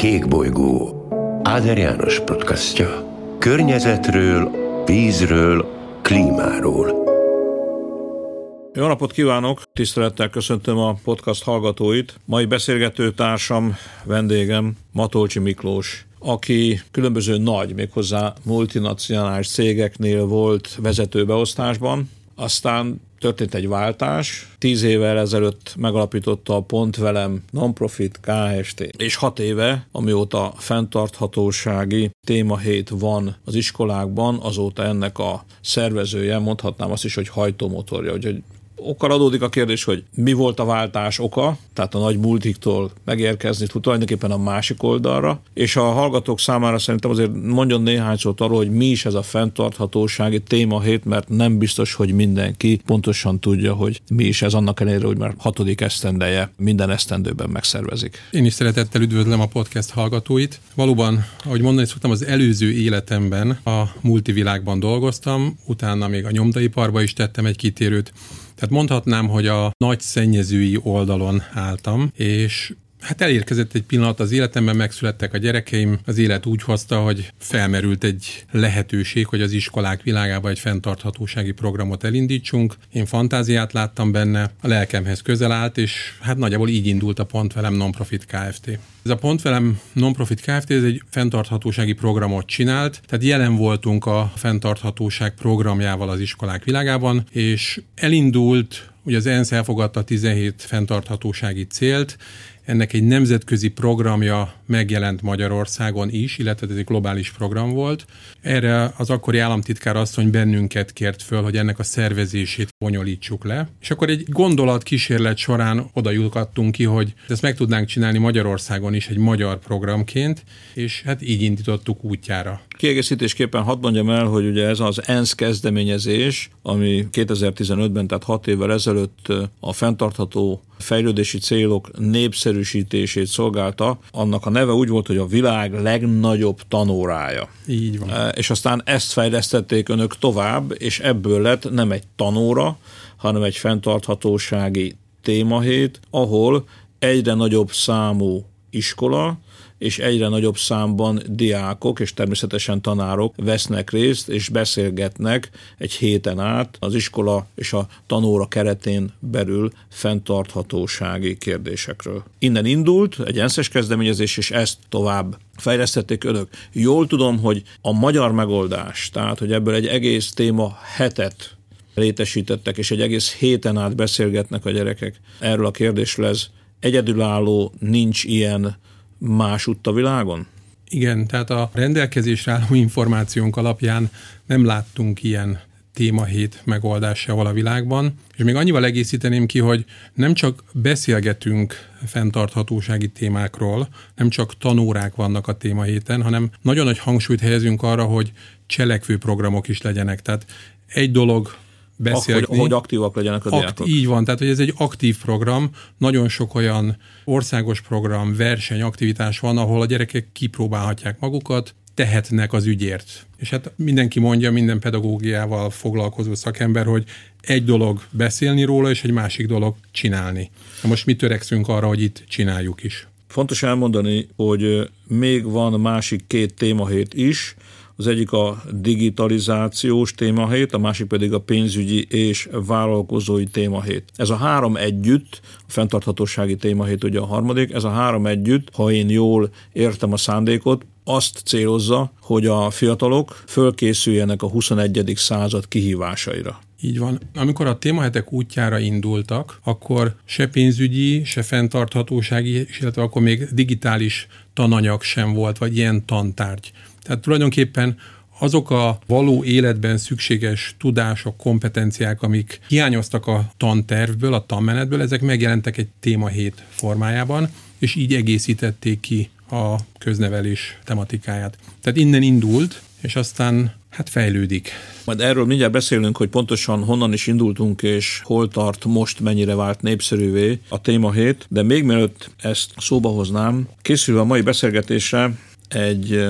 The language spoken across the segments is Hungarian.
Kékbolygó Áder János podcastja. Környezetről, vízről, klímáról. Jó napot kívánok! Tisztelettel köszöntöm a podcast hallgatóit. Mai beszélgető társam, vendégem Matolcsi Miklós, aki különböző nagy, méghozzá multinacionális cégeknél volt vezetőbeosztásban, aztán történt egy váltás. Tíz évvel ezelőtt megalapította a Pont Velem Nonprofit Kft. És hat éve, amióta fenntarthatósági témahét van az iskolákban, azóta ennek a szervezője, mondhatnám azt is, hogy hajtómotorja, hogy okkal adódik a kérdés, hogy mi volt a váltás oka, tehát a nagy multiktól megérkezni tulajdonképpen a másik oldalra, és a hallgatók számára szerintem azért mondjon néhány szót arról, hogy mi is ez a fenntarthatósági témahét, mert nem biztos, hogy mindenki pontosan tudja, hogy mi is ez annak ellenére, hogy már hatodik esztendeje minden esztendőben megszervezik. Én is szeretettel üdvözlöm a podcast hallgatóit. Valóban, ahogy mondani szoktam, az előző életemben a multivilágban dolgoztam, utána még a nyomdaiparba is tettem egy kitérőt, tehát mondhatnám, hogy a nagy szennyezői oldalon álltam, és Hát elérkezett egy pillanat az életemben, megszülettek a gyerekeim, az élet úgy hozta, hogy felmerült egy lehetőség, hogy az iskolák világába egy fenntarthatósági programot elindítsunk. Én fantáziát láttam benne, a lelkemhez közel állt, és hát nagyjából így indult a Pont Velem Nonprofit Kft. Ez a Pont Velem Nonprofit Kft. ez egy fenntarthatósági programot csinált, tehát jelen voltunk a fenntarthatóság programjával az iskolák világában, és elindult Ugye az ENSZ elfogadta 17 fenntarthatósági célt, ennek egy nemzetközi programja megjelent Magyarországon is, illetve ez egy globális program volt. Erre az akkori államtitkár asszony bennünket kért föl, hogy ennek a szervezését bonyolítsuk le. És akkor egy gondolat kísérlet során oda jutottunk ki, hogy ezt meg tudnánk csinálni Magyarországon is egy magyar programként, és hát így indítottuk útjára. Kiegészítésképpen hadd mondjam el, hogy ugye ez az ENSZ kezdeményezés, ami 2015-ben, tehát 6 évvel ezelőtt a fenntartható fejlődési célok népszerűsítését szolgálta, annak a neve úgy volt, hogy a világ legnagyobb tanórája. Így van. E, és aztán ezt fejlesztették önök tovább, és ebből lett nem egy tanóra, hanem egy fenntarthatósági témahét, ahol egyre nagyobb számú iskola, és egyre nagyobb számban diákok és természetesen tanárok vesznek részt és beszélgetnek egy héten át az iskola és a tanóra keretén belül fenntarthatósági kérdésekről. Innen indult egy ENSZ-es kezdeményezés, és ezt tovább fejlesztették önök. Jól tudom, hogy a magyar megoldás, tehát hogy ebből egy egész téma hetet létesítettek, és egy egész héten át beszélgetnek a gyerekek erről a kérdésről, ez egyedülálló, nincs ilyen másutt a világon? Igen, tehát a rendelkezésre álló információnk alapján nem láttunk ilyen témahét megoldásával a világban. És még annyival egészíteném ki, hogy nem csak beszélgetünk fenntarthatósági témákról, nem csak tanórák vannak a témahéten, hanem nagyon nagy hangsúlyt helyezünk arra, hogy cselekvő programok is legyenek. Tehát egy dolog beszélni. Hogy, hogy aktívak legyenek a diákok. Így van, tehát hogy ez egy aktív program, nagyon sok olyan országos program, verseny, aktivitás van, ahol a gyerekek kipróbálhatják magukat, tehetnek az ügyért. És hát mindenki mondja, minden pedagógiával foglalkozó szakember, hogy egy dolog beszélni róla, és egy másik dolog csinálni. Na most mi törekszünk arra, hogy itt csináljuk is. Fontos elmondani, hogy még van másik két témahét is, az egyik a digitalizációs témahét, a másik pedig a pénzügyi és vállalkozói témahét. Ez a három együtt, a fenntarthatósági témahét ugye a harmadik, ez a három együtt, ha én jól értem a szándékot, azt célozza, hogy a fiatalok fölkészüljenek a 21. század kihívásaira. Így van. Amikor a témahetek útjára indultak, akkor se pénzügyi, se fenntarthatósági, illetve akkor még digitális tananyag sem volt, vagy ilyen tantárgy. Tehát tulajdonképpen azok a való életben szükséges tudások, kompetenciák, amik hiányoztak a tantervből, a tanmenetből, ezek megjelentek egy témahét formájában, és így egészítették ki a köznevelés tematikáját. Tehát innen indult, és aztán hát fejlődik. Majd erről mindjárt beszélünk, hogy pontosan honnan is indultunk, és hol tart most, mennyire vált népszerűvé a témahét, de még mielőtt ezt szóba hoznám, készülve a mai beszélgetésre egy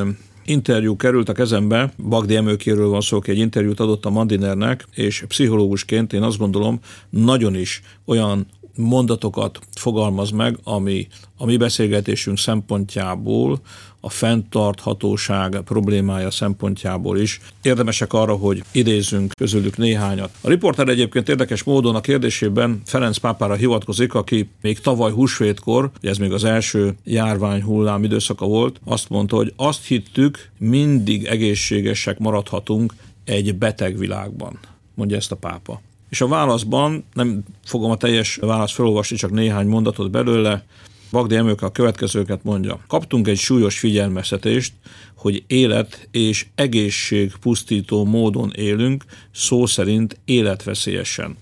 interjú került a kezembe, Bagdi Emőkéről van szó, aki egy interjút adott a Mandinernek, és pszichológusként én azt gondolom, nagyon is olyan mondatokat fogalmaz meg, ami a mi beszélgetésünk szempontjából, a fenntarthatóság problémája szempontjából is érdemesek arra, hogy idézzünk közülük néhányat. A riporter egyébként érdekes módon a kérdésében Ferenc pápára hivatkozik, aki még tavaly húsvétkor, ez még az első járvány hullám időszaka volt, azt mondta, hogy azt hittük, mindig egészségesek maradhatunk egy beteg világban, mondja ezt a pápa. És a válaszban, nem fogom a teljes választ felolvasni, csak néhány mondatot belőle, Bagdi Emőke a következőket mondja. Kaptunk egy súlyos figyelmeztetést, hogy élet és egészség pusztító módon élünk, szó szerint életveszélyesen.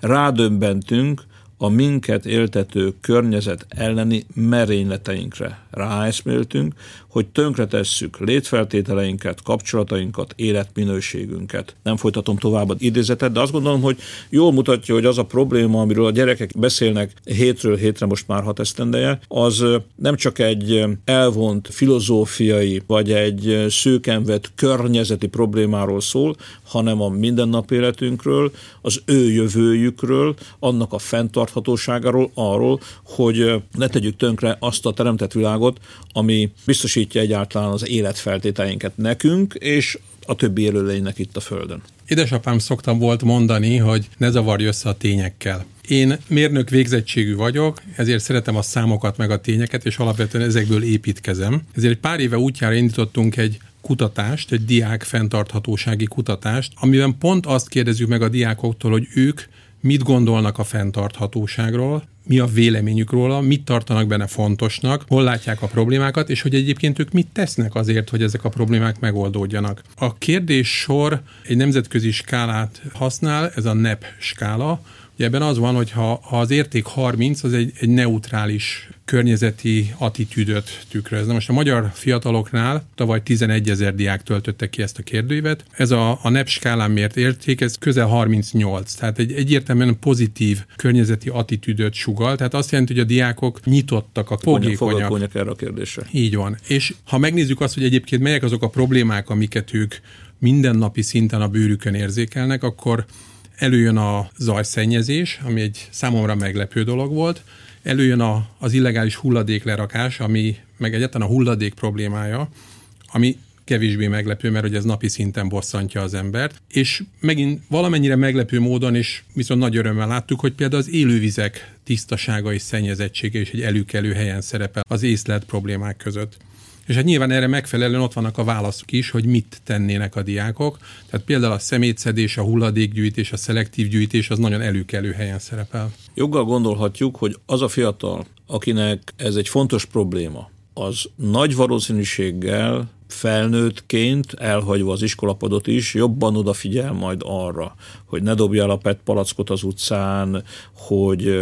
Rádöbbentünk, a minket éltető környezet elleni merényleteinkre ráeszméltünk, hogy tönkretesszük létfeltételeinket, kapcsolatainkat, életminőségünket. Nem folytatom tovább az idézetet, de azt gondolom, hogy jól mutatja, hogy az a probléma, amiről a gyerekek beszélnek hétről hétre most már hat esztendeje, az nem csak egy elvont filozófiai, vagy egy szőkenvet környezeti problémáról szól, hanem a mindennapi életünkről, az ő jövőjükről, annak a fenntarthatóságáról, arról, hogy ne tegyük tönkre azt a teremtett világot, ami biztosítja egyáltalán az életfeltételeinket nekünk, és a többi élőlénynek itt a Földön. Édesapám szoktam volt mondani, hogy ne zavarj össze a tényekkel. Én mérnök végzettségű vagyok, ezért szeretem a számokat meg a tényeket, és alapvetően ezekből építkezem. Ezért pár éve útjára indítottunk egy kutatást, egy diák fenntarthatósági kutatást, amiben pont azt kérdezzük meg a diákoktól, hogy ők mit gondolnak a fenntarthatóságról, mi a véleményük róla, mit tartanak benne fontosnak, hol látják a problémákat, és hogy egyébként ők mit tesznek azért, hogy ezek a problémák megoldódjanak. A kérdés sor egy nemzetközi skálát használ, ez a NEP skála, Ugye ebben az van, hogy ha, ha az érték 30, az egy, egy neutrális környezeti attitűdöt tükröz. Na most a magyar fiataloknál tavaly 11 ezer diák töltötte ki ezt a kérdőívet. Ez a, a NEP skálán mért érték, ez közel 38, tehát egy egyértelműen pozitív környezeti attitűdöt sugal, tehát azt jelenti, hogy a diákok nyitottak a fogékonyak. erre a kérdésre. Így van. És ha megnézzük azt, hogy egyébként melyek azok a problémák, amiket ők mindennapi szinten a bőrükön érzékelnek, akkor előjön a zajszennyezés, ami egy számomra meglepő dolog volt, előjön a, az illegális hulladéklerakás, ami meg egyetlen a hulladék problémája, ami kevésbé meglepő, mert hogy ez napi szinten bosszantja az embert. És megint valamennyire meglepő módon, és viszont nagy örömmel láttuk, hogy például az élővizek tisztasága és szennyezettsége is egy előkelő helyen szerepel az észlelt problémák között. És hát nyilván erre megfelelően ott vannak a válaszok is, hogy mit tennének a diákok. Tehát például a szemétszedés, a hulladékgyűjtés, a szelektív gyűjtés az nagyon előkelő helyen szerepel. Joggal gondolhatjuk, hogy az a fiatal, akinek ez egy fontos probléma, az nagy valószínűséggel felnőttként, elhagyva az iskolapadot is, jobban odafigyel majd arra, hogy ne dobja el a PET palackot az utcán, hogy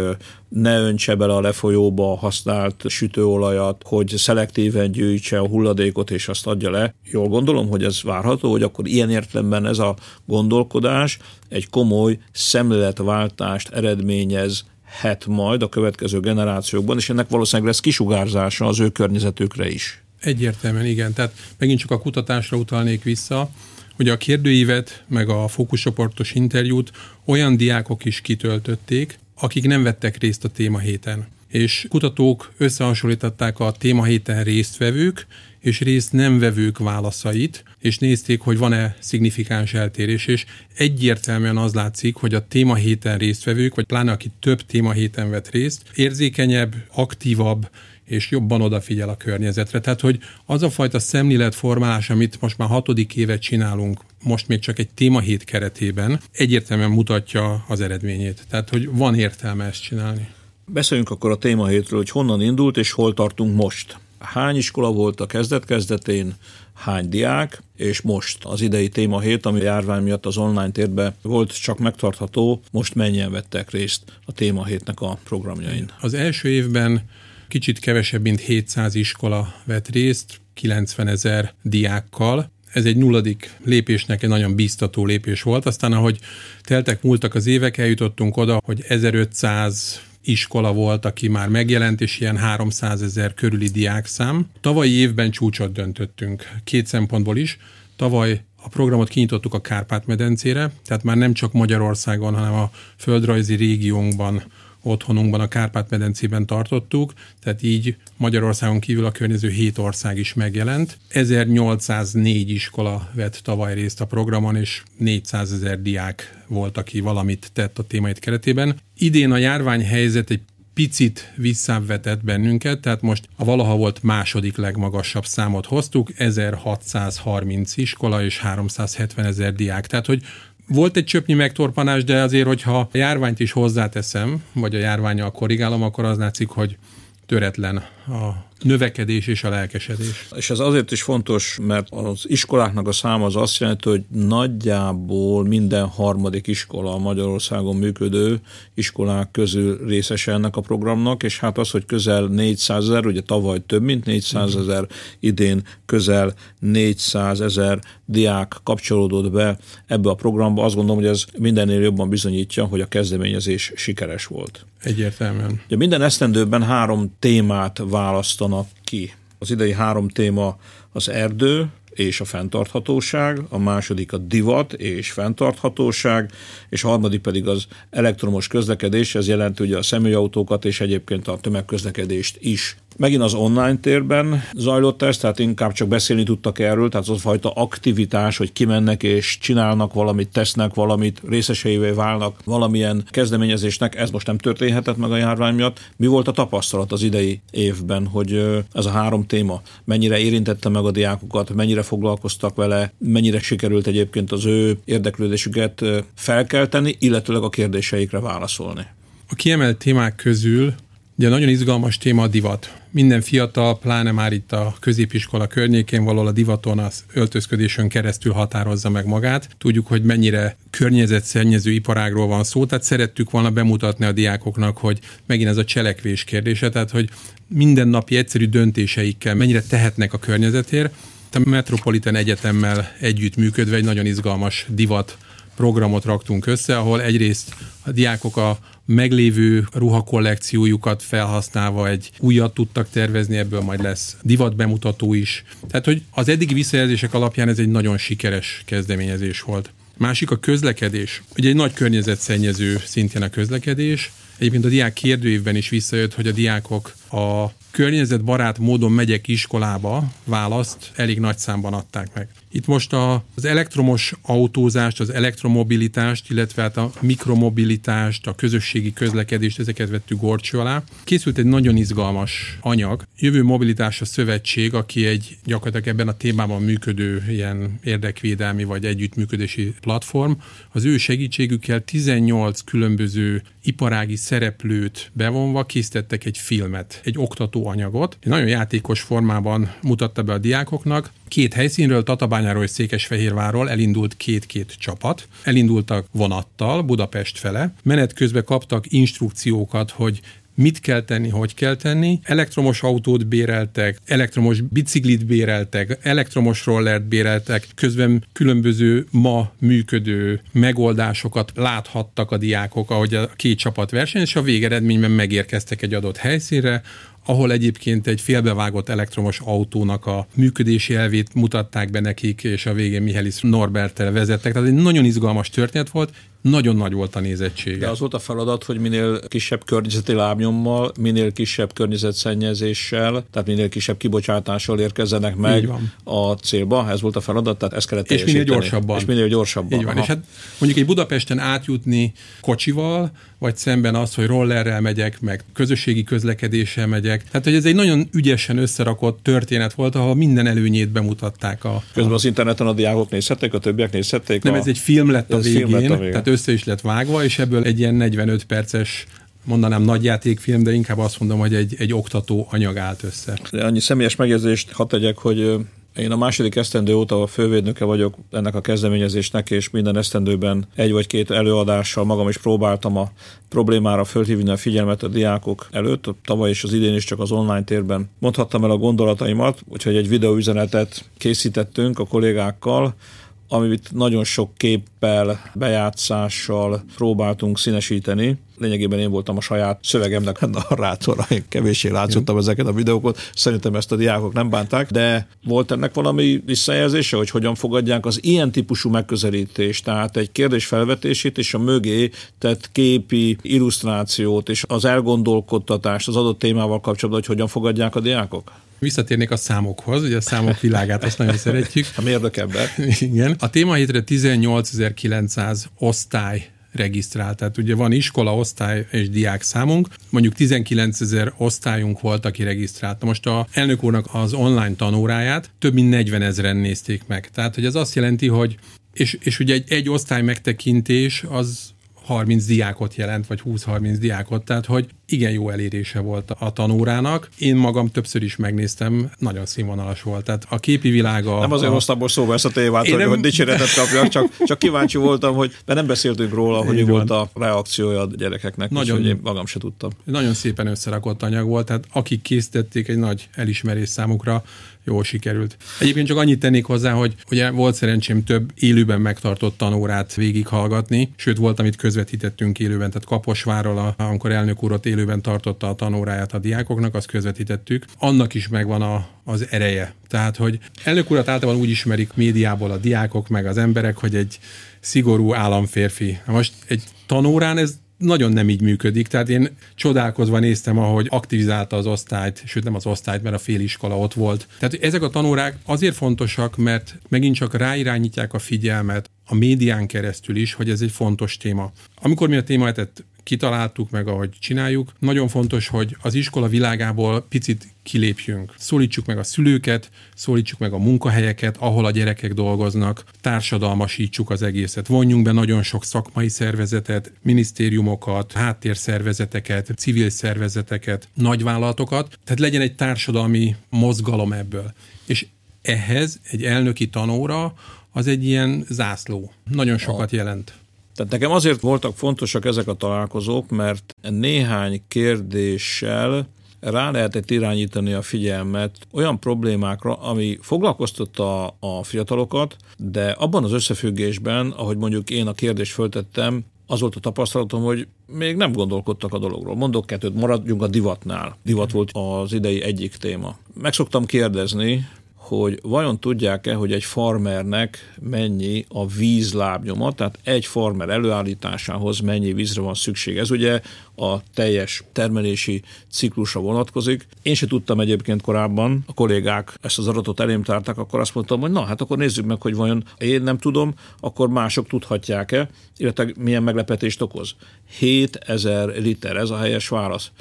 ne öntse bele a lefolyóba használt sütőolajat, hogy szelektíven gyűjtse a hulladékot és azt adja le. Jól gondolom, hogy ez várható, hogy akkor ilyen értelemben ez a gondolkodás egy komoly szemléletváltást eredményez het majd a következő generációkban, és ennek valószínűleg lesz kisugárzása az ő környezetükre is. Egyértelműen igen, tehát megint csak a kutatásra utalnék vissza, hogy a kérdőívet, meg a fókuszcsoportos interjút olyan diákok is kitöltötték, akik nem vettek részt a témahéten. És kutatók összehasonlították a témahéten résztvevők és részt nem vevők válaszait, és nézték, hogy van-e szignifikáns eltérés, és egyértelműen az látszik, hogy a témahéten résztvevők, vagy pláne aki több témahéten vett részt, érzékenyebb, aktívabb, és jobban odafigyel a környezetre. Tehát, hogy az a fajta szemléletformálás, amit most már hatodik évet csinálunk, most még csak egy témahét keretében, egyértelműen mutatja az eredményét. Tehát, hogy van értelme ezt csinálni. Beszéljünk akkor a témahétről, hogy honnan indult és hol tartunk most. Hány iskola volt a kezdet-kezdetén, hány diák, és most az idei témahét, ami járvány miatt az online térbe volt csak megtartható, most mennyien vettek részt a témahétnek a programjain? Az első évben Kicsit kevesebb, mint 700 iskola vett részt, 90 ezer diákkal. Ez egy nulladik lépésnek egy nagyon biztató lépés volt. Aztán, ahogy teltek, múltak az évek, eljutottunk oda, hogy 1500 iskola volt, aki már megjelent, és ilyen 300 ezer körüli diákszám. Tavalyi évben csúcsot döntöttünk, két szempontból is. Tavaly a programot kinyitottuk a Kárpát-medencére, tehát már nem csak Magyarországon, hanem a földrajzi régiónkban otthonunkban, a Kárpát-medencében tartottuk, tehát így Magyarországon kívül a környező hét ország is megjelent. 1804 iskola vett tavaly részt a programon, és 400 ezer diák volt, aki valamit tett a témait keretében. Idén a járványhelyzet egy picit visszavetett bennünket, tehát most a valaha volt második legmagasabb számot hoztuk, 1630 iskola és 370 ezer diák. Tehát, hogy volt egy csöpnyi megtorpanás, de azért, hogyha a járványt is hozzáteszem, vagy a járványal korrigálom, akkor az látszik, hogy töretlen a növekedés és a lelkesedés. És ez azért is fontos, mert az iskoláknak a száma az azt jelenti, hogy nagyjából minden harmadik iskola a Magyarországon működő iskolák közül részese ennek a programnak, és hát az, hogy közel 400 ezer, ugye tavaly több mint 400 ezer, idén közel 400 ezer diák kapcsolódott be ebbe a programba, azt gondolom, hogy ez mindennél jobban bizonyítja, hogy a kezdeményezés sikeres volt. Egyértelműen. Ugye minden esztendőben három témát választanak ki. Az idei három téma az erdő, és a fenntarthatóság, a második a divat és fenntarthatóság, és a harmadik pedig az elektromos közlekedés, ez jelenti ugye a személyautókat és egyébként a tömegközlekedést is. Megint az online térben zajlott ez, tehát inkább csak beszélni tudtak erről, tehát az a fajta aktivitás, hogy kimennek és csinálnak valamit, tesznek valamit, részeseivé válnak valamilyen kezdeményezésnek, ez most nem történhetett meg a járvány miatt. Mi volt a tapasztalat az idei évben, hogy ez a három téma mennyire érintette meg a diákokat, mennyire foglalkoztak vele, mennyire sikerült egyébként az ő érdeklődésüket felkelteni, illetőleg a kérdéseikre válaszolni? A kiemelt témák közül Ugye nagyon izgalmas téma a divat. Minden fiatal, pláne már itt a középiskola környékén való a divaton az öltözködésön keresztül határozza meg magát. Tudjuk, hogy mennyire környezetszennyező iparágról van szó, tehát szerettük volna bemutatni a diákoknak, hogy megint ez a cselekvés kérdése, tehát hogy mindennapi egyszerű döntéseikkel mennyire tehetnek a környezetért. A Metropolitan Egyetemmel együtt működve egy nagyon izgalmas divat programot raktunk össze, ahol egyrészt a diákok a meglévő ruhakollekciójukat felhasználva egy újat tudtak tervezni, ebből majd lesz divat bemutató is. Tehát, hogy az eddigi visszajelzések alapján ez egy nagyon sikeres kezdeményezés volt. Másik a közlekedés. Ugye egy nagy környezetszennyező szintén a közlekedés. Egyébként a diák kérdőívben is visszajött, hogy a diákok a környezetbarát módon megyek iskolába választ elég nagy számban adták meg. Itt most a, az elektromos autózást, az elektromobilitást, illetve hát a mikromobilitást, a közösségi közlekedést, ezeket vettük gorcső alá. Készült egy nagyon izgalmas anyag. Jövő Mobilitás a Szövetség, aki egy gyakorlatilag ebben a témában működő ilyen érdekvédelmi vagy együttműködési platform, az ő segítségükkel 18 különböző iparági szereplőt bevonva készítettek egy filmet, egy oktatóanyagot. Egy nagyon játékos formában mutatta be a diákoknak. Két helyszínről, Tatabányáról és Székesfehérvárról elindult két-két csapat. Elindultak vonattal Budapest fele. Menet közben kaptak instrukciókat, hogy mit kell tenni, hogy kell tenni. Elektromos autót béreltek, elektromos biciklit béreltek, elektromos rollert béreltek, közben különböző ma működő megoldásokat láthattak a diákok, ahogy a két csapat verseny, és a végeredményben megérkeztek egy adott helyszínre, ahol egyébként egy félbevágott elektromos autónak a működési elvét mutatták be nekik, és a végén Mihelis Norbertel vezettek. Tehát egy nagyon izgalmas történet volt, nagyon nagy volt a nézettsége. De az volt a feladat, hogy minél kisebb környezeti lábnyommal, minél kisebb környezetszennyezéssel, tehát minél kisebb kibocsátással érkezzenek meg a célba. Ez volt a feladat, tehát ezt kellett És minél gyorsabban. És minél gyorsabban. Így van. És hát mondjuk egy Budapesten átjutni kocsival, vagy szemben az, hogy rollerrel megyek, meg közösségi közlekedéssel megyek. Tehát, hogy ez egy nagyon ügyesen összerakott történet volt, ahol minden előnyét bemutatták. A, Közben az interneten a diákok nézhették, a többiek nézhették. Nem, a... ez egy film lett a végén, lett a végén, tehát össze is lett vágva, és ebből egy ilyen 45 perces mondanám nagyjátékfilm, de inkább azt mondom, hogy egy, egy oktató anyag állt össze. De annyi személyes megjegyzést hadd tegyek, hogy én a második esztendő óta a fővédnöke vagyok ennek a kezdeményezésnek, és minden esztendőben egy vagy két előadással magam is próbáltam a problémára fölhívni a figyelmet a diákok előtt. Tavaly és az idén is csak az online térben mondhattam el a gondolataimat, úgyhogy egy videóüzenetet készítettünk a kollégákkal, amit nagyon sok képpel, bejátszással próbáltunk színesíteni. Lényegében én voltam a saját szövegemnek a narrátora, én kevéssé látszottam ezeket a videókat, szerintem ezt a diákok nem bánták, de volt ennek valami visszajelzése, hogy hogyan fogadják az ilyen típusú megközelítést, tehát egy kérdés felvetését és a mögé tett képi illusztrációt és az elgondolkodtatást az adott témával kapcsolatban, hogy hogyan fogadják a diákok? Visszatérnék a számokhoz, ugye a számok világát, azt nagyon szeretjük. A mérdekember. Igen. A témahétre 18.900 osztály regisztrált. Tehát ugye van iskola, osztály és diák számunk, mondjuk 19 ezer osztályunk volt, aki regisztrált. Most a elnök úrnak az online tanóráját több mint 40 ezeren nézték meg. Tehát, hogy ez azt jelenti, hogy és, és ugye egy, egy osztály megtekintés az 30 diákot jelent, vagy 20-30 diákot, tehát hogy igen jó elérése volt a tanórának. Én magam többször is megnéztem, nagyon színvonalas volt. Tehát a képi világa... Nem azért a... hoztam most szóba ezt a témát, hogy, nem... hogy dicséretet kapjak, csak, csak kíváncsi voltam, hogy mert nem beszéltünk róla, hogy volt a reakciója a gyerekeknek, nagyon, hogy én magam se tudtam. Nagyon szépen összerakott anyag volt, tehát akik készítették, egy nagy elismerés számukra jól sikerült. Egyébként csak annyit tennék hozzá, hogy ugye volt szerencsém több élőben megtartott tanórát végighallgatni, sőt volt, amit közvetítettünk élőben, tehát Kaposváról, amikor elnök úr ott élőben tartotta a tanóráját a diákoknak, azt közvetítettük. Annak is megvan a, az ereje. Tehát, hogy elnök urat általában úgy ismerik médiából a diákok, meg az emberek, hogy egy szigorú államférfi. Most egy tanórán ez nagyon nem így működik. Tehát én csodálkozva néztem, ahogy aktivizálta az osztályt, sőt nem az osztályt, mert a féliskola ott volt. Tehát ezek a tanórák azért fontosak, mert megint csak ráirányítják a figyelmet a médián keresztül is, hogy ez egy fontos téma. Amikor mi a témát kitaláltuk meg, ahogy csináljuk. Nagyon fontos, hogy az iskola világából picit kilépjünk. Szólítsuk meg a szülőket, szólítsuk meg a munkahelyeket, ahol a gyerekek dolgoznak, társadalmasítsuk az egészet. Vonjunk be nagyon sok szakmai szervezetet, minisztériumokat, háttérszervezeteket, civil szervezeteket, nagyvállalatokat, tehát legyen egy társadalmi mozgalom ebből. És ehhez egy elnöki tanóra az egy ilyen zászló. Nagyon sokat jelent. Tehát nekem azért voltak fontosak ezek a találkozók, mert néhány kérdéssel rá lehetett irányítani a figyelmet olyan problémákra, ami foglalkoztatta a fiatalokat, de abban az összefüggésben, ahogy mondjuk én a kérdést föltettem, az volt a tapasztalatom, hogy még nem gondolkodtak a dologról. Mondok kettőt, maradjunk a divatnál. Divat volt az idei egyik téma. Meg szoktam kérdezni hogy vajon tudják-e, hogy egy farmernek mennyi a vízlábnyoma, tehát egy farmer előállításához mennyi vízre van szükség. Ez ugye a teljes termelési ciklusra vonatkozik. Én se tudtam egyébként korábban, a kollégák ezt az adatot elém tárták, akkor azt mondtam, hogy na, hát akkor nézzük meg, hogy vajon én nem tudom, akkor mások tudhatják-e, illetve milyen meglepetést okoz. 7000 liter, ez a helyes válasz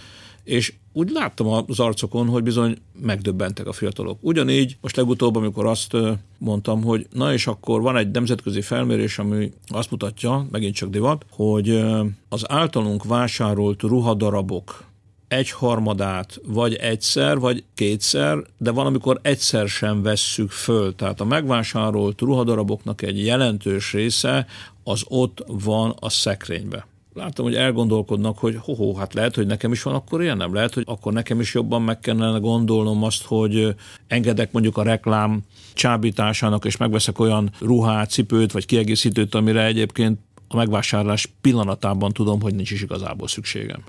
és úgy láttam az arcokon, hogy bizony megdöbbentek a fiatalok. Ugyanígy most legutóbb, amikor azt mondtam, hogy na és akkor van egy nemzetközi felmérés, ami azt mutatja, megint csak divat, hogy az általunk vásárolt ruhadarabok egy harmadát vagy egyszer, vagy kétszer, de van, amikor egyszer sem vesszük föl. Tehát a megvásárolt ruhadaraboknak egy jelentős része az ott van a szekrénybe láttam, hogy elgondolkodnak, hogy ho, hát lehet, hogy nekem is van akkor ilyen, nem lehet, hogy akkor nekem is jobban meg kellene gondolnom azt, hogy engedek mondjuk a reklám csábításának, és megveszek olyan ruhát, cipőt vagy kiegészítőt, amire egyébként a megvásárlás pillanatában tudom, hogy nincs is igazából szükségem.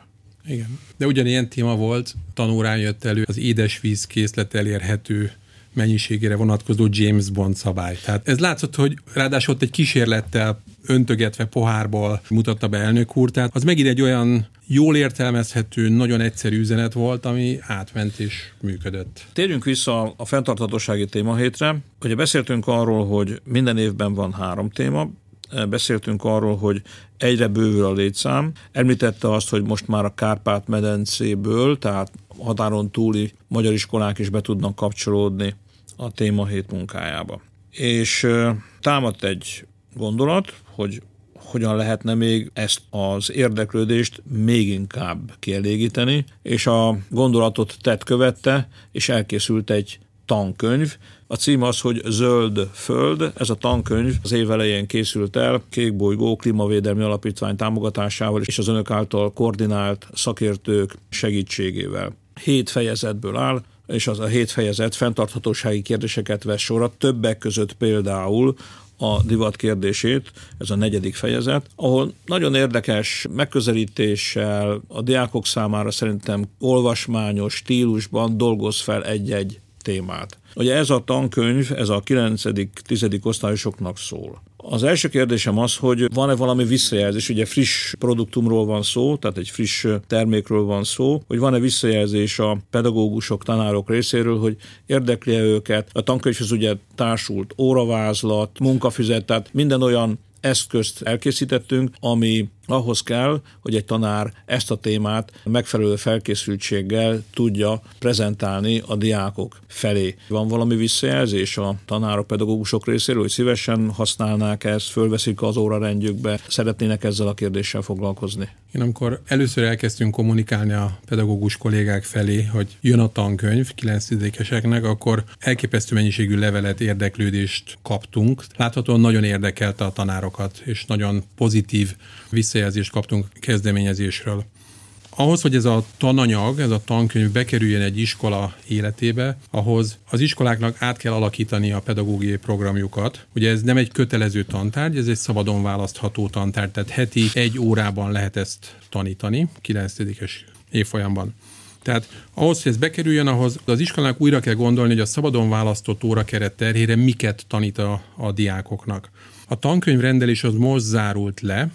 Igen. De ugyanilyen téma volt, tanórán jött elő az édesvíz készlet elérhető mennyiségére vonatkozó James Bond szabály. Tehát ez látszott, hogy ráadásul ott egy kísérlettel öntögetve pohárból mutatta be elnök úr, tehát az megint egy olyan jól értelmezhető, nagyon egyszerű üzenet volt, ami átment és működött. Térjünk vissza a fenntarthatósági témahétre. Ugye beszéltünk arról, hogy minden évben van három téma, beszéltünk arról, hogy egyre bővül a létszám. Említette azt, hogy most már a Kárpát-medencéből, tehát határon túli magyar iskolák is be tudnak kapcsolódni a témahét munkájába. És támadt egy gondolat, hogy hogyan lehetne még ezt az érdeklődést még inkább kielégíteni, és a gondolatot tett követte, és elkészült egy tankönyv. A cím az, hogy Zöld Föld. Ez a tankönyv az év elején készült el Kékbolygó Klímavédelmi Alapítvány támogatásával és az önök által koordinált szakértők segítségével. Hét fejezetből áll, és az a hét fejezet fenntarthatósági kérdéseket vesz sorra, többek között például a divat kérdését, ez a negyedik fejezet, ahol nagyon érdekes megközelítéssel a diákok számára szerintem olvasmányos stílusban dolgoz fel egy-egy témát. Ugye ez a tankönyv, ez a 9.-10. osztályosoknak szól. Az első kérdésem az, hogy van-e valami visszajelzés, ugye friss produktumról van szó, tehát egy friss termékről van szó, hogy van-e visszajelzés a pedagógusok, tanárok részéről, hogy érdekli -e őket. A tankönyvhez ugye társult óravázlat, munkafüzet, tehát minden olyan eszközt elkészítettünk, ami ahhoz kell, hogy egy tanár ezt a témát megfelelő felkészültséggel tudja prezentálni a diákok felé. Van valami visszajelzés a tanárok, pedagógusok részéről, hogy szívesen használnák ezt, fölveszik az órarendjükbe, szeretnének ezzel a kérdéssel foglalkozni? Én amikor először elkezdtünk kommunikálni a pedagógus kollégák felé, hogy jön a tankönyv 9 eseknek, akkor elképesztő mennyiségű levelet, érdeklődést kaptunk. Láthatóan nagyon érdekelte a tanárokat, és nagyon pozitív visszajelzés visszajelzést kaptunk kezdeményezésről. Ahhoz, hogy ez a tananyag, ez a tankönyv bekerüljön egy iskola életébe, ahhoz az iskoláknak át kell alakítani a pedagógiai programjukat. Ugye ez nem egy kötelező tantárgy, ez egy szabadon választható tantárgy, tehát heti egy órában lehet ezt tanítani, 9. évfolyamban. Tehát ahhoz, hogy ez bekerüljön, ahhoz az iskolának újra kell gondolni, hogy a szabadon választott órakeret terhére miket tanít a, a diákoknak. A tankönyvrendelés az most zárult le,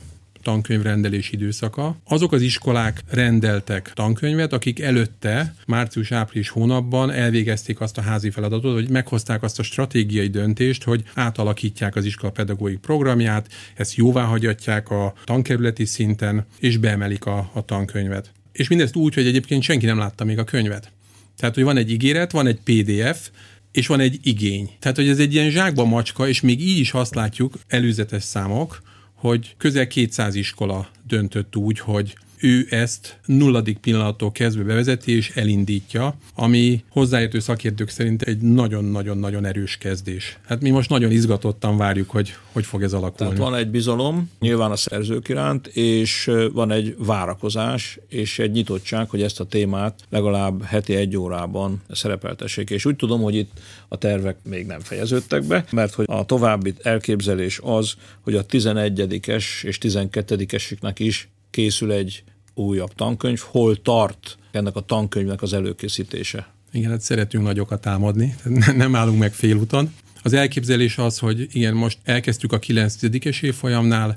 tankönyvrendelés időszaka. Azok az iskolák rendeltek tankönyvet, akik előtte, március-április hónapban elvégezték azt a házi feladatot, hogy meghozták azt a stratégiai döntést, hogy átalakítják az iskola pedagógiai programját, ezt jóvá hagyatják a tankerületi szinten, és beemelik a, a tankönyvet. És mindezt úgy, hogy egyébként senki nem látta még a könyvet. Tehát, hogy van egy ígéret, van egy PDF, és van egy igény. Tehát, hogy ez egy ilyen zsákba macska, és még így is azt látjuk, előzetes számok, hogy közel 200 iskola döntött úgy, hogy ő ezt nulladik pillanattól kezdve bevezeti és elindítja, ami hozzáértő szakértők szerint egy nagyon-nagyon-nagyon erős kezdés. Hát mi most nagyon izgatottan várjuk, hogy hogy fog ez alakulni. Tehát van egy bizalom, nyilván a szerzők iránt, és van egy várakozás, és egy nyitottság, hogy ezt a témát legalább heti egy órában szerepeltessék. És úgy tudom, hogy itt a tervek még nem fejeződtek be, mert hogy a további elképzelés az, hogy a 11-es és 12-esiknek is készül egy újabb tankönyv, hol tart ennek a tankönyvnek az előkészítése? Igen, hát szeretünk nagyokat támadni, nem állunk meg félúton. Az elképzelés az, hogy igen, most elkezdtük a 9. évfolyamnál,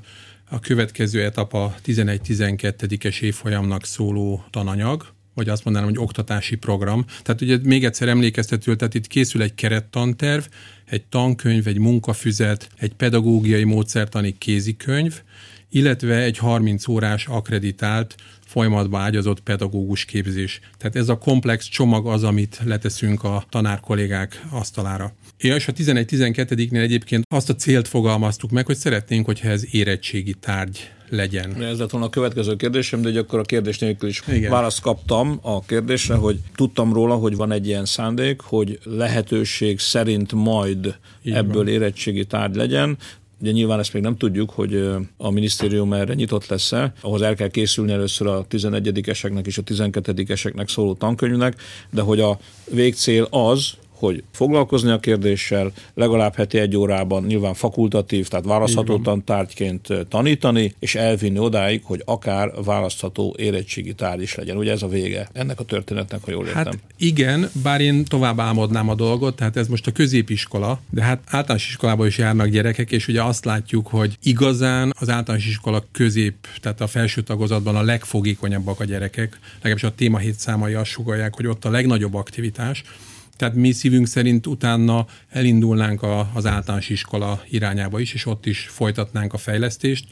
a következő etap a 11-12. évfolyamnak szóló tananyag, vagy azt mondanám, hogy oktatási program. Tehát ugye még egyszer emlékeztető, tehát itt készül egy kerettanterv, egy tankönyv, egy munkafüzet, egy pedagógiai módszertani kézikönyv, illetve egy 30 órás akreditált folyamatba ágyazott pedagógus képzés. Tehát ez a komplex csomag az, amit leteszünk a tanár kollégák asztalára. És a 11-12-nél egyébként azt a célt fogalmaztuk meg, hogy szeretnénk, hogyha ez érettségi tárgy legyen. Ez lett volna a következő kérdésem, de akkor a kérdés nélkül is Igen. választ kaptam a kérdésre, hogy tudtam róla, hogy van egy ilyen szándék, hogy lehetőség szerint majd Így ebből van. érettségi tárgy legyen. Ugye nyilván ezt még nem tudjuk, hogy a minisztérium erre nyitott lesz-e. Ahhoz el kell készülni először a 11-eseknek és a 12-eseknek szóló tankönyvnek, de hogy a végcél az, hogy foglalkozni a kérdéssel, legalább heti egy órában nyilván fakultatív, tehát választható tantárgyként tanítani, és elvinni odáig, hogy akár választható érettségi tárgy is legyen. Ugye ez a vége ennek a történetnek, ha jól értem. Hát igen, bár én tovább álmodnám a dolgot, tehát ez most a középiskola, de hát általános iskolában is járnak gyerekek, és ugye azt látjuk, hogy igazán az általános iskola közép, tehát a felső tagozatban a legfogékonyabbak a gyerekek, legalábbis a témahét számai azt sugalják, hogy ott a legnagyobb aktivitás, tehát mi szívünk szerint utána elindulnánk a, az általános iskola irányába is, és ott is folytatnánk a fejlesztést.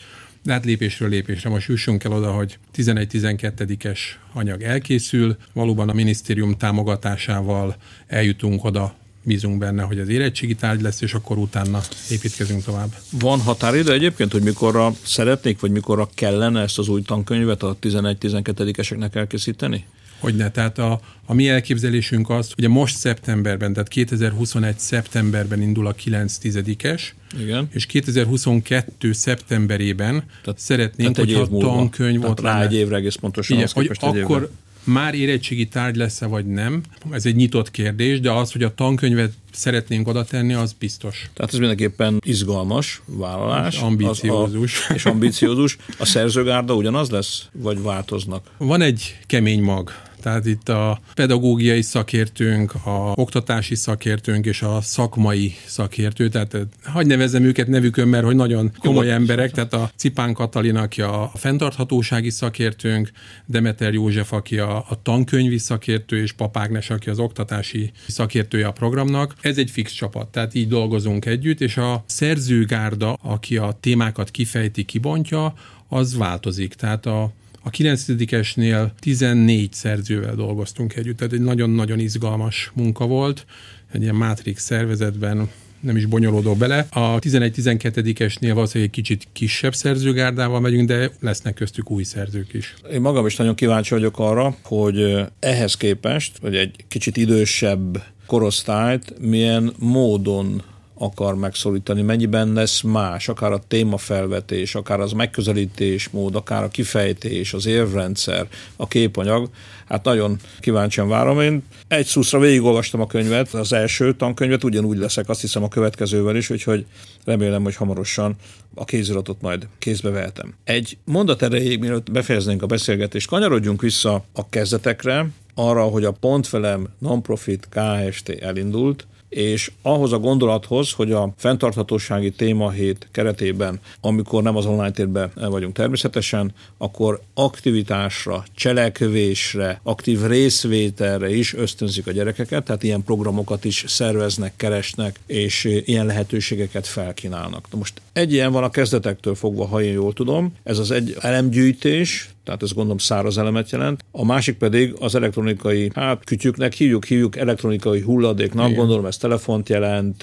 De hát lépésről lépésre most jussunk el oda, hogy 11-12-es anyag elkészül, valóban a minisztérium támogatásával eljutunk oda, bízunk benne, hogy az érettségi tárgy lesz, és akkor utána építkezünk tovább. Van határidő egyébként, hogy mikorra szeretnék, vagy mikorra kellene ezt az új tankönyvet a 11-12-eseknek elkészíteni? Hogyne, tehát a, a mi elképzelésünk az, hogy most szeptemberben, tehát 2021 szeptemberben indul a 9 es Igen. és 2022 szeptemberében tehát, szeretnénk, tehát hogyha a tankönyv ott rá egy évre egész pontosan, Igen, hogy akkor már érettségi tárgy lesz-e vagy nem, ez egy nyitott kérdés, de az, hogy a tankönyvet szeretnénk oda tenni, az biztos. Tehát ez mindenképpen izgalmas vállalás. És ambiciózus. A, és ambiciózus. A szerzőgárda ugyanaz lesz, vagy változnak? Van egy kemény mag, tehát itt a pedagógiai szakértőnk, a oktatási szakértőnk és a szakmai szakértő, tehát eh, hagyj nevezem őket nevükön, mert hogy nagyon komoly emberek, tehát a Cipán Katalin, aki a fenntarthatósági szakértőnk, Demeter József, aki a, a tankönyvi szakértő, és Papágnes, aki az oktatási szakértője a programnak. Ez egy fix csapat, tehát így dolgozunk együtt, és a szerzőgárda, aki a témákat kifejti, kibontja, az változik. Tehát a a 9-esnél 14 szerzővel dolgoztunk együtt, tehát egy nagyon-nagyon izgalmas munka volt, egy ilyen Matrix szervezetben nem is bonyolódó bele. A 11-12-esnél valószínűleg egy kicsit kisebb szerzőgárdával megyünk, de lesznek köztük új szerzők is. Én magam is nagyon kíváncsi vagyok arra, hogy ehhez képest, vagy egy kicsit idősebb korosztályt milyen módon akar megszólítani, mennyiben lesz más, akár a témafelvetés, akár az megközelítés mód, akár a kifejtés, az érvrendszer, a képanyag. Hát nagyon kíváncsian várom. Én egy szuszra végigolvastam a könyvet, az első tankönyvet, ugyanúgy leszek azt hiszem a következővel is, úgyhogy remélem, hogy hamarosan a kéziratot majd kézbe vehetem. Egy mondat erejéig, mielőtt befejeznénk a beszélgetést, kanyarodjunk vissza a kezdetekre, arra, hogy a Pontfelem Nonprofit KST elindult, és ahhoz a gondolathoz, hogy a fenntarthatósági témahét keretében, amikor nem az online térben vagyunk természetesen, akkor aktivitásra, cselekvésre, aktív részvételre is ösztönzik a gyerekeket, tehát ilyen programokat is szerveznek, keresnek, és ilyen lehetőségeket felkínálnak. Na most egy ilyen van a kezdetektől fogva, ha én jól tudom, ez az egy elemgyűjtés, tehát ez gondolom száraz elemet jelent. A másik pedig az elektronikai, hát kütyüknek hívjuk, hívjuk elektronikai hulladéknak, Igen. gondolom ez telefont jelent,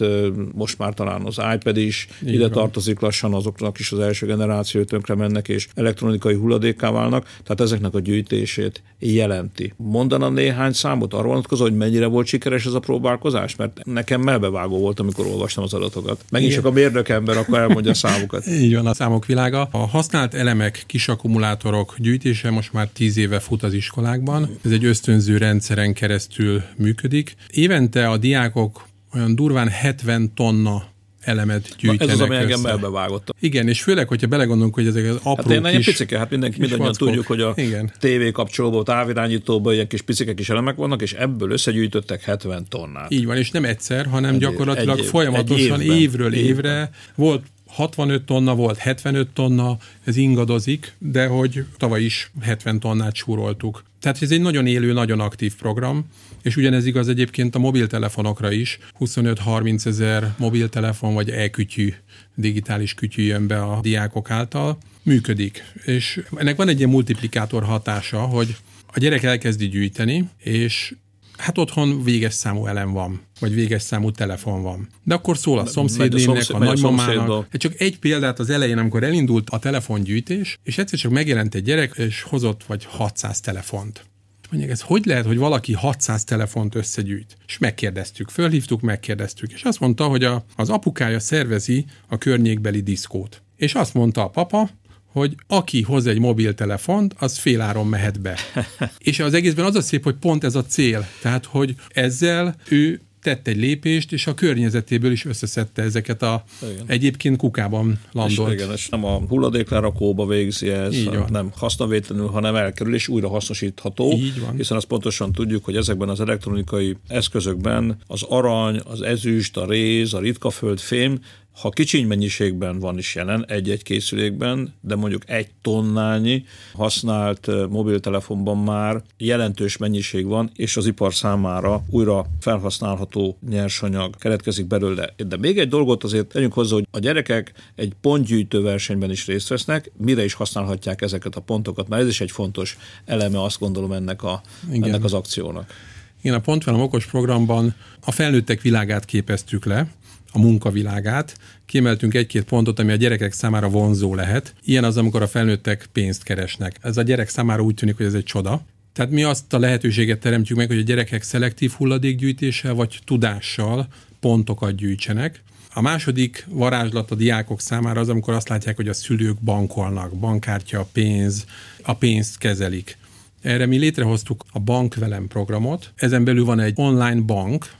most már talán az iPad is Igen. ide tartozik lassan, azoknak is az első generáció tönkre mennek, és elektronikai hulladékká válnak, tehát ezeknek a gyűjtését jelenti. Mondana néhány számot arról vonatkozó, hogy mennyire volt sikeres ez a próbálkozás? Mert nekem melbevágó volt, amikor olvastam az adatokat. Megint Igen. csak a mérnök ember akkor elmondja a számokat. Így van, a számok világa. A használt elemek, kis akkumulátorok, gyűjtése most már tíz éve fut az iskolákban. Ez egy ösztönző rendszeren keresztül működik. Évente a diákok olyan durván 70 tonna elemet gyűjtenek Na ez az, ami engem elbevágott. Igen, és főleg, hogyha belegondolunk, hogy ezek az apró hát én kis... picike, hát mindenki, mindannyian vackok. tudjuk, hogy a Igen. TV kapcsolóban, távirányítóban ilyen kis picike kis elemek vannak, és ebből összegyűjtöttek 70 tonnát. Így van, és nem egyszer, hanem egy gyakorlatilag egy folyamatosan egy évről évre évben. volt 65 tonna volt, 75 tonna, ez ingadozik, de hogy tavaly is 70 tonnát súroltuk. Tehát ez egy nagyon élő, nagyon aktív program, és ugyanez igaz egyébként a mobiltelefonokra is. 25-30 ezer mobiltelefon vagy e-kütyű, digitális kütyű jön be a diákok által. Működik. És ennek van egy ilyen multiplikátor hatása, hogy a gyerek elkezdi gyűjteni, és hát otthon véges számú elem van, vagy véges számú telefon van. De akkor szól a szomszédnének, a, a nagymamának. Hát csak egy példát az elején, amikor elindult a telefongyűjtés, és egyszer csak megjelent egy gyerek, és hozott vagy 600 telefont. Mondják, ez hogy lehet, hogy valaki 600 telefont összegyűjt? És megkérdeztük, fölhívtuk, megkérdeztük, és azt mondta, hogy a, az apukája szervezi a környékbeli diszkót. És azt mondta a papa, hogy aki hoz egy mobiltelefont, az féláron mehet be. És az egészben az a szép, hogy pont ez a cél. Tehát, hogy ezzel ő tett egy lépést, és a környezetéből is összeszedte ezeket a igen. egyébként kukában landolt. És igen, és nem a hulladéklerakóba végzi ez, nem hasznavétlenül, hanem elkerül, és újra hasznosítható. Így van. Hiszen azt pontosan tudjuk, hogy ezekben az elektronikai eszközökben az arany, az ezüst, a réz, a ritkaföld, fém ha kicsiny mennyiségben van is jelen egy-egy készülékben, de mondjuk egy tonnányi használt mobiltelefonban már jelentős mennyiség van, és az ipar számára újra felhasználható nyersanyag keletkezik belőle. De még egy dolgot azért tegyünk hozzá, hogy a gyerekek egy pontgyűjtő versenyben is részt vesznek, mire is használhatják ezeket a pontokat, mert ez is egy fontos eleme, azt gondolom ennek, a, ennek az akciónak. Igen, a Pontvelem okos programban a felnőttek világát képeztük le, a munkavilágát, kiemeltünk egy-két pontot, ami a gyerekek számára vonzó lehet. Ilyen az, amikor a felnőttek pénzt keresnek. Ez a gyerek számára úgy tűnik, hogy ez egy csoda. Tehát mi azt a lehetőséget teremtjük meg, hogy a gyerekek szelektív hulladékgyűjtéssel vagy tudással pontokat gyűjtsenek. A második varázslat a diákok számára az, amikor azt látják, hogy a szülők bankolnak, bankkártya, pénz, a pénzt kezelik. Erre mi létrehoztuk a Bank Velem programot. Ezen belül van egy online bank,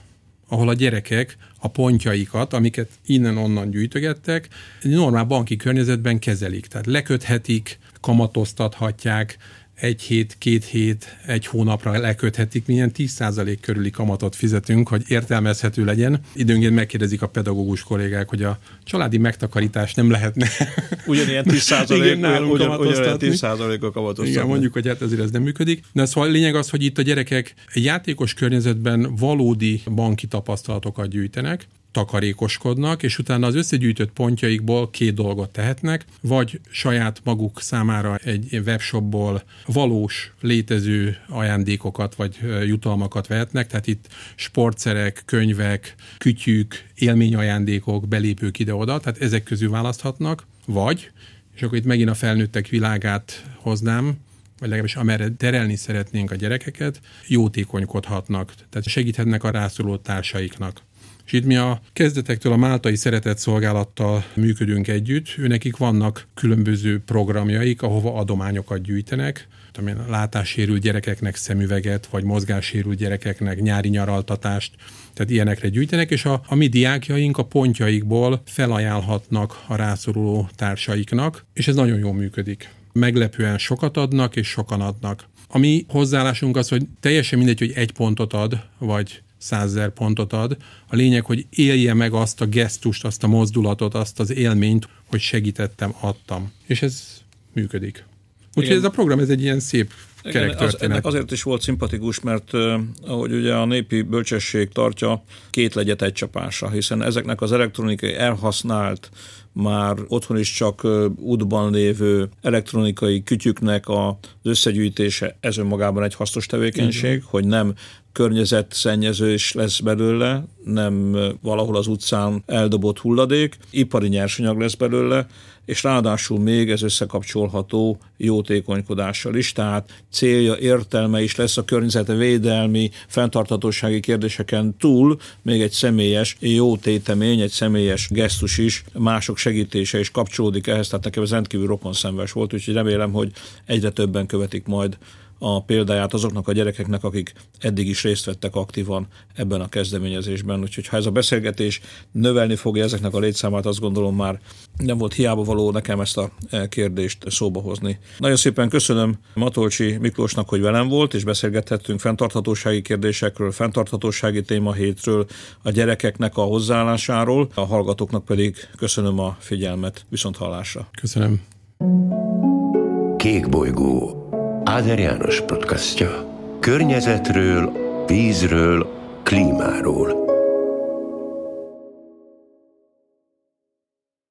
ahol a gyerekek a pontjaikat, amiket innen-onnan gyűjtögettek, egy normál banki környezetben kezelik. Tehát leköthetik, kamatoztathatják, egy hét, két hét, egy hónapra leköthetik, milyen 10% körüli kamatot fizetünk, hogy értelmezhető legyen. Időnként megkérdezik a pedagógus kollégák, hogy a családi megtakarítás nem lehetne. Ugyanilyen 10% Igen, nálunk ugyan, ugyanilyen 10 a kamatoztatni. Igen, mondjuk, hogy hát ezért ez nem működik. De szóval a lényeg az, hogy itt a gyerekek játékos környezetben valódi banki tapasztalatokat gyűjtenek, takarékoskodnak, és utána az összegyűjtött pontjaikból két dolgot tehetnek, vagy saját maguk számára egy webshopból valós létező ajándékokat vagy jutalmakat vehetnek, tehát itt sportszerek, könyvek, kütyük, élményajándékok, belépők ide-oda, tehát ezek közül választhatnak, vagy, és akkor itt megint a felnőttek világát hoznám, vagy legalábbis amerre terelni szeretnénk a gyerekeket, jótékonykodhatnak, tehát segíthetnek a rászoruló társaiknak. És itt mi a kezdetektől a Máltai Szeretett Szolgálattal működünk együtt. Őnekik vannak különböző programjaik, ahova adományokat gyűjtenek, tudom látássérült gyerekeknek szemüveget, vagy mozgássérült gyerekeknek nyári nyaraltatást, tehát ilyenekre gyűjtenek, és a, a mi diákjaink a pontjaikból felajánlhatnak a rászoruló társaiknak, és ez nagyon jól működik. Meglepően sokat adnak, és sokan adnak. A mi hozzáállásunk az, hogy teljesen mindegy, hogy egy pontot ad, vagy százezer pontot ad. A lényeg, hogy élje meg azt a gesztust, azt a mozdulatot, azt az élményt, hogy segítettem, adtam. És ez működik. Úgyhogy ez a program, ez egy ilyen szép igen, az, ennek azért is volt szimpatikus, mert uh, ahogy ugye a népi bölcsesség tartja, két legyet egy csapása, hiszen ezeknek az elektronikai elhasznált, már otthon is csak uh, útban lévő elektronikai kütyüknek az összegyűjtése, ez önmagában egy hasznos tevékenység, Igen. hogy nem környezetszennyező is lesz belőle, nem valahol az utcán eldobott hulladék, ipari nyersanyag lesz belőle, és ráadásul még ez összekapcsolható jótékonykodással is, tehát célja, értelme is lesz a környezetvédelmi, fenntarthatósági kérdéseken túl még egy személyes jótétemény, egy személyes gesztus is, mások segítése is kapcsolódik ehhez, tehát nekem ez rendkívül rokonszenves volt, úgyhogy remélem, hogy egyre többen követik majd a példáját azoknak a gyerekeknek, akik eddig is részt vettek aktívan ebben a kezdeményezésben. Úgyhogy ha ez a beszélgetés növelni fogja ezeknek a létszámát, azt gondolom már nem volt hiába való nekem ezt a e, kérdést szóba hozni. Nagyon szépen köszönöm Matolcsi Miklósnak, hogy velem volt, és beszélgethettünk fenntarthatósági kérdésekről, fenntarthatósági témahétről, a gyerekeknek a hozzáállásáról, a hallgatóknak pedig köszönöm a figyelmet. Viszont hallásra. Köszönöm. Kék bolygó Áder János podcastja. Környezetről, vízről, klímáról –